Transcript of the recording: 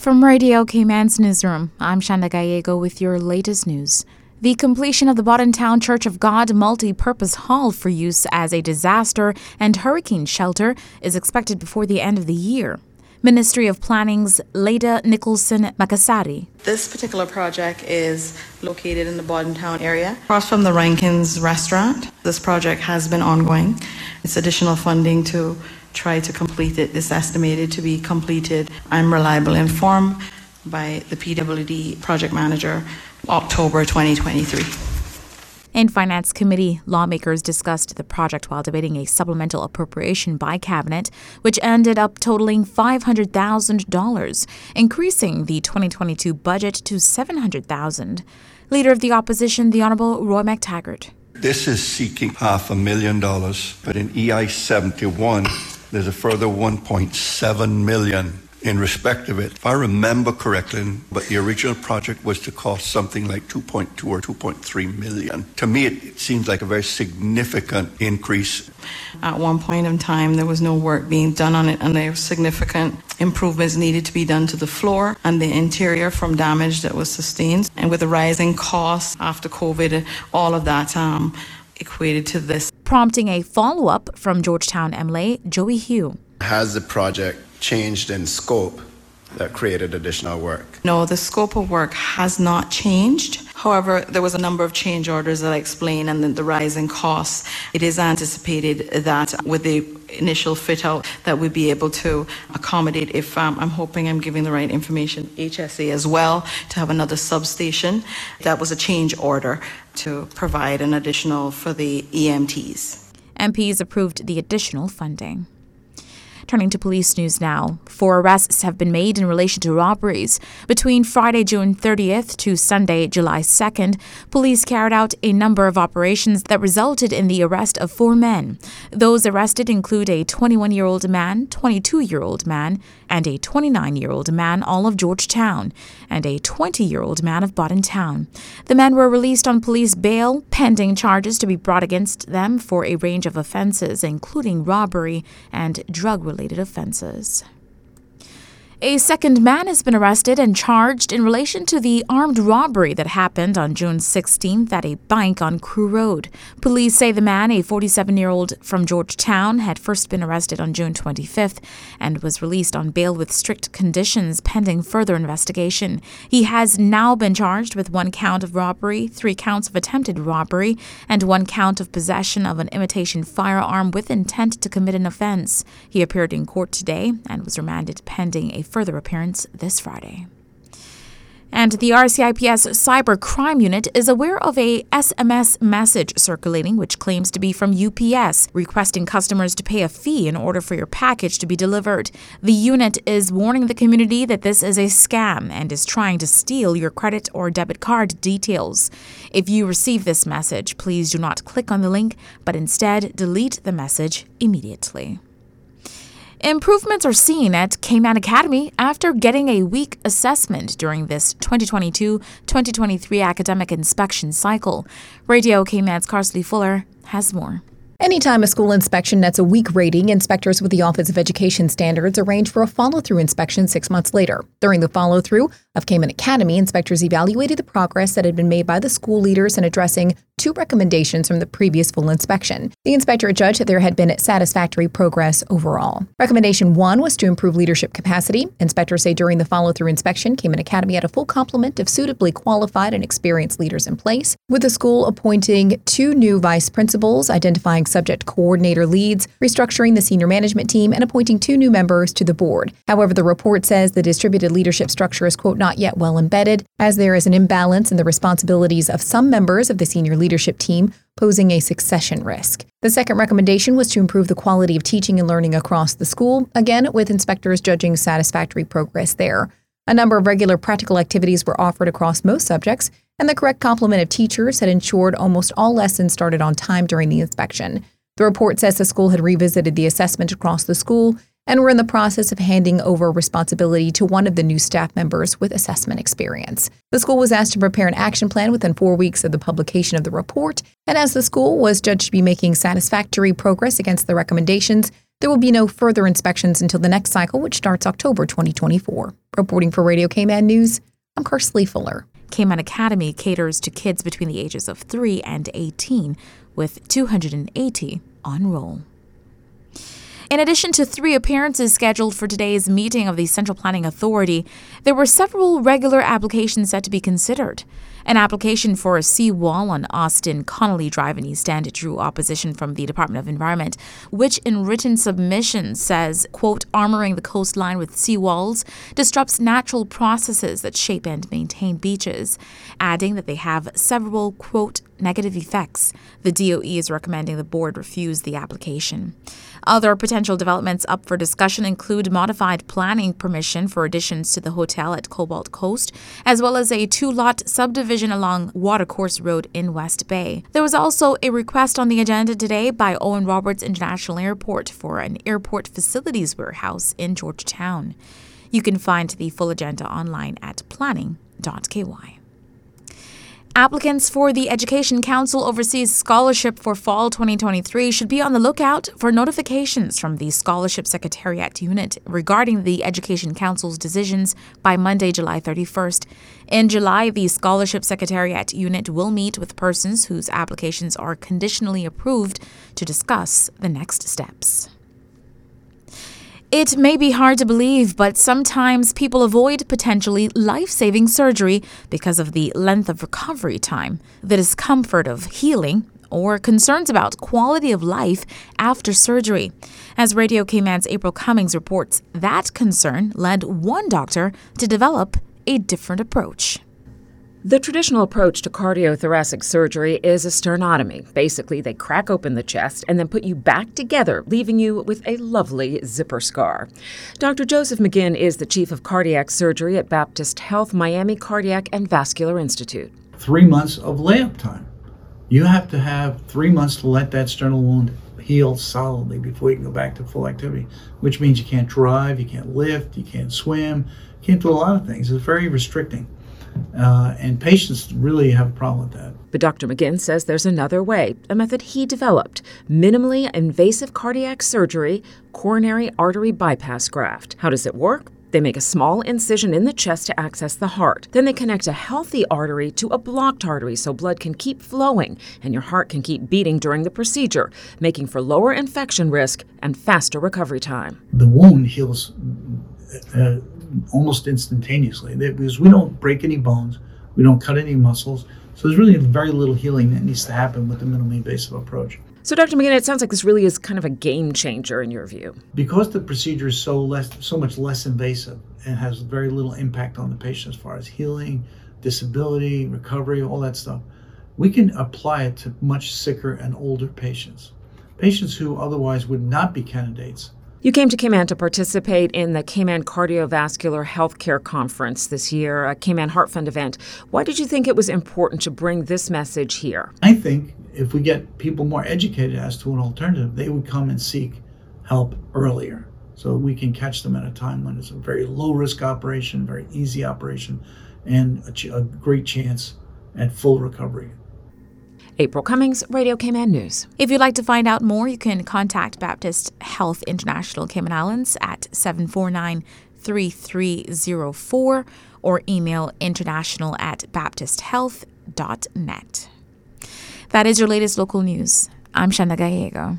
From Radio Cayman's newsroom, I'm Shanda Gallego with your latest news. The completion of the Bodden Town Church of God multi-purpose hall for use as a disaster and hurricane shelter is expected before the end of the year. Ministry of Planning's Leda Nicholson Makasari. This particular project is located in the Bodden Town area, across from the Rankins restaurant. This project has been ongoing. It's additional funding to try to complete it. It's estimated to be completed, I'm reliably informed, by the PWD project manager, October 2023. In Finance Committee, lawmakers discussed the project while debating a supplemental appropriation by Cabinet, which ended up totaling $500,000, increasing the 2022 budget to 700,000. Leader of the opposition, the Honourable Roy McTaggart. This is seeking half a million dollars, but in EI 71, there's a further 1.7 million in respect of it. If I remember correctly, but the original project was to cost something like 2.2 or 2.3 million. To me, it, it, seems like a very significant increase. At one point in time, there was no work being done on it, and there were significant improvements needed to be done to the floor and the interior from damage that was sustained. And with the rising costs after COVID, all of that um, equated to this. Prompting a follow up from George Town MLA Joey Hew. Has the project changed in scope that created additional work? No, the scope of work has not changed. However, there was a number of change orders that I explained and then the rising costs. It is anticipated that with the initial fit out that we'd be able to accommodate if um, I'm hoping I'm giving the right information, HSA as well, to have another substation. That was a change order to provide an additional for the EMTs. MPs approved the additional funding. Turning to police news now. Four arrests have been made in relation to robberies. Between Friday, June 30th to Sunday, July 2nd, police carried out a number of operations that resulted in the arrest of four men. Those arrested include a 21 year old man, 22 year old man, and a 29 year old man, all of George Town, and a 20 year old man of Bodden Town. The men were released on police bail, pending charges to be brought against them for a range of offenses, including robbery and drug related offenses. A second man has been arrested and charged in relation to the armed robbery that happened on June 16th at a bank on Crewe Road. Police say the man, a 47 year old from George Town, had first been arrested on June 25th and was released on bail with strict conditions pending further investigation. He has now been charged with one count of robbery, three counts of attempted robbery, and one count of possession of an imitation firearm with intent to commit an offense. He appeared in court today and was remanded pending a further appearance this Friday. And the RCIP's Cyber Crime Unit is aware of a SMS message circulating which claims to be from UPS, requesting customers to pay a fee in order for your package to be delivered. The unit is warning the community that this is a scam and is trying to steal your credit or debit card details. If you receive this message, please do not click on the link, but instead delete the message immediately. Improvements are seen at Cayman Academy after getting a weak assessment during this 2022 2023 academic inspection cycle. Radio Cayman's Carsley Fuller has more. Anytime a school inspection nets a weak rating, inspectors with the Office of Education Standards arrange for a follow through inspection six months later. During the follow through of Cayman Academy, inspectors evaluated the progress that had been made by the school leaders in addressing two recommendations from the previous full inspection. The inspector judged that there had been satisfactory progress overall. Recommendation one was to improve leadership capacity. Inspectors say during the follow through inspection, Cayman Academy had a full complement of suitably qualified and experienced leaders in place, with the school appointing two new vice principals, identifying subject coordinator leads, restructuring the senior management team, and appointing two new members to the board. However, the report says the distributed leadership structure is, quote, not yet well embedded, as there is an imbalance in the responsibilities of some members of the senior leadership team, posing a succession risk. The second recommendation was to improve the quality of teaching and learning across the school, again, with inspectors judging satisfactory progress there. A number of regular practical activities were offered across most subjects, and the correct complement of teachers had ensured almost all lessons started on time during the inspection. The report says the school had revisited the assessment across the school and were in the process of handing over responsibility to one of the new staff members with assessment experience. The school was asked to prepare an action plan within four weeks of the publication of the report, and as the school was judged to be making satisfactory progress against the recommendations, There will be no further inspections until the next cycle, which starts October 2024. Reporting for Radio Cayman News, I'm Karsley Fuller. Cayman Academy caters to kids between the ages of 3 and 18, with 280 on roll. In addition to three appearances scheduled for today's meeting of the Central Planning Authority, there were several regular applications set to be considered. An application for a seawall on Austin Conolly Drive in East End drew opposition from the Department of Environment, which in written submission says, quote, armoring the coastline with seawalls disrupts natural processes that shape and maintain beaches, adding that they have several, quote, negative effects. The DOE is recommending the board refuse the application. Other potential developments up for discussion include modified planning permission for additions to the hotel at Cobalt Coast, as well as a two lot subdivision along Watercourse Road in West Bay. There was also a request on the agenda today by Owen Roberts International Airport for an airport facilities warehouse in George Town. You can find the full agenda online at planning.ky. Applicants for the Education Council Overseas Scholarship for Fall 2023 should be on the lookout for notifications from the Scholarship Secretariat Unit regarding the Education Council's decisions by Monday, July 31st. In July, the Scholarship Secretariat Unit will meet with persons whose applications are conditionally approved to discuss the next steps. It may be hard to believe, but sometimes people avoid potentially life saving surgery because of the length of recovery time, the discomfort of healing, or concerns about quality of life after surgery. As Radio Cayman's April Cummings reports, that concern led one doctor to develop a different approach. The traditional approach to cardiothoracic surgery is a sternotomy. Basically, they crack open the chest and then put you back together, leaving you with a lovely zipper scar. Dr. Joseph McGinn is the chief of cardiac surgery at Baptist Health Miami Cardiac and Vascular Institute. Three months of layup time. You have to have three months to let that sternal wound heal solidly before you can go back to full activity, which means you can't drive, you can't lift, you can't swim, you can't do a lot of things. It's very restricting. Uh, and patients really have a problem with that. But Dr. McGinn says there's another way, a method he developed minimally invasive cardiac surgery, coronary artery bypass graft. How does it work? They make a small incision in the chest to access the heart. Then they connect a healthy artery to a blocked artery so blood can keep flowing and your heart can keep beating during the procedure, making for lower infection risk and faster recovery time. The wound heals uh, almost instantaneously because we don't break any bones, we don't cut any muscles. So there's really very little healing that needs to happen with the minimally invasive approach. So, Dr. McGinn, it sounds like this really is kind of a game changer in your view. Because the procedure is so less, so much less invasive and has very little impact on the patient as far as healing, disability, recovery, all that stuff, we can apply it to much sicker and older patients, patients who otherwise would not be candidates you came to Cayman to participate in the Cayman Cardiovascular Healthcare Conference this year, a Cayman Heart Fund event. Why did you think it was important to bring this message here? I think if we get people more educated as to an alternative, they would come and seek help earlier. So we can catch them at a time when it's a very low risk operation, very easy operation, and a, ch- a great chance at full recovery. April Cummings, Radio Cayman News. If you'd like to find out more, you can contact Baptist Health International Cayman Islands at 749 3304 or email international at baptisthealth.net. That is your latest local news. I'm Shanda Gallego.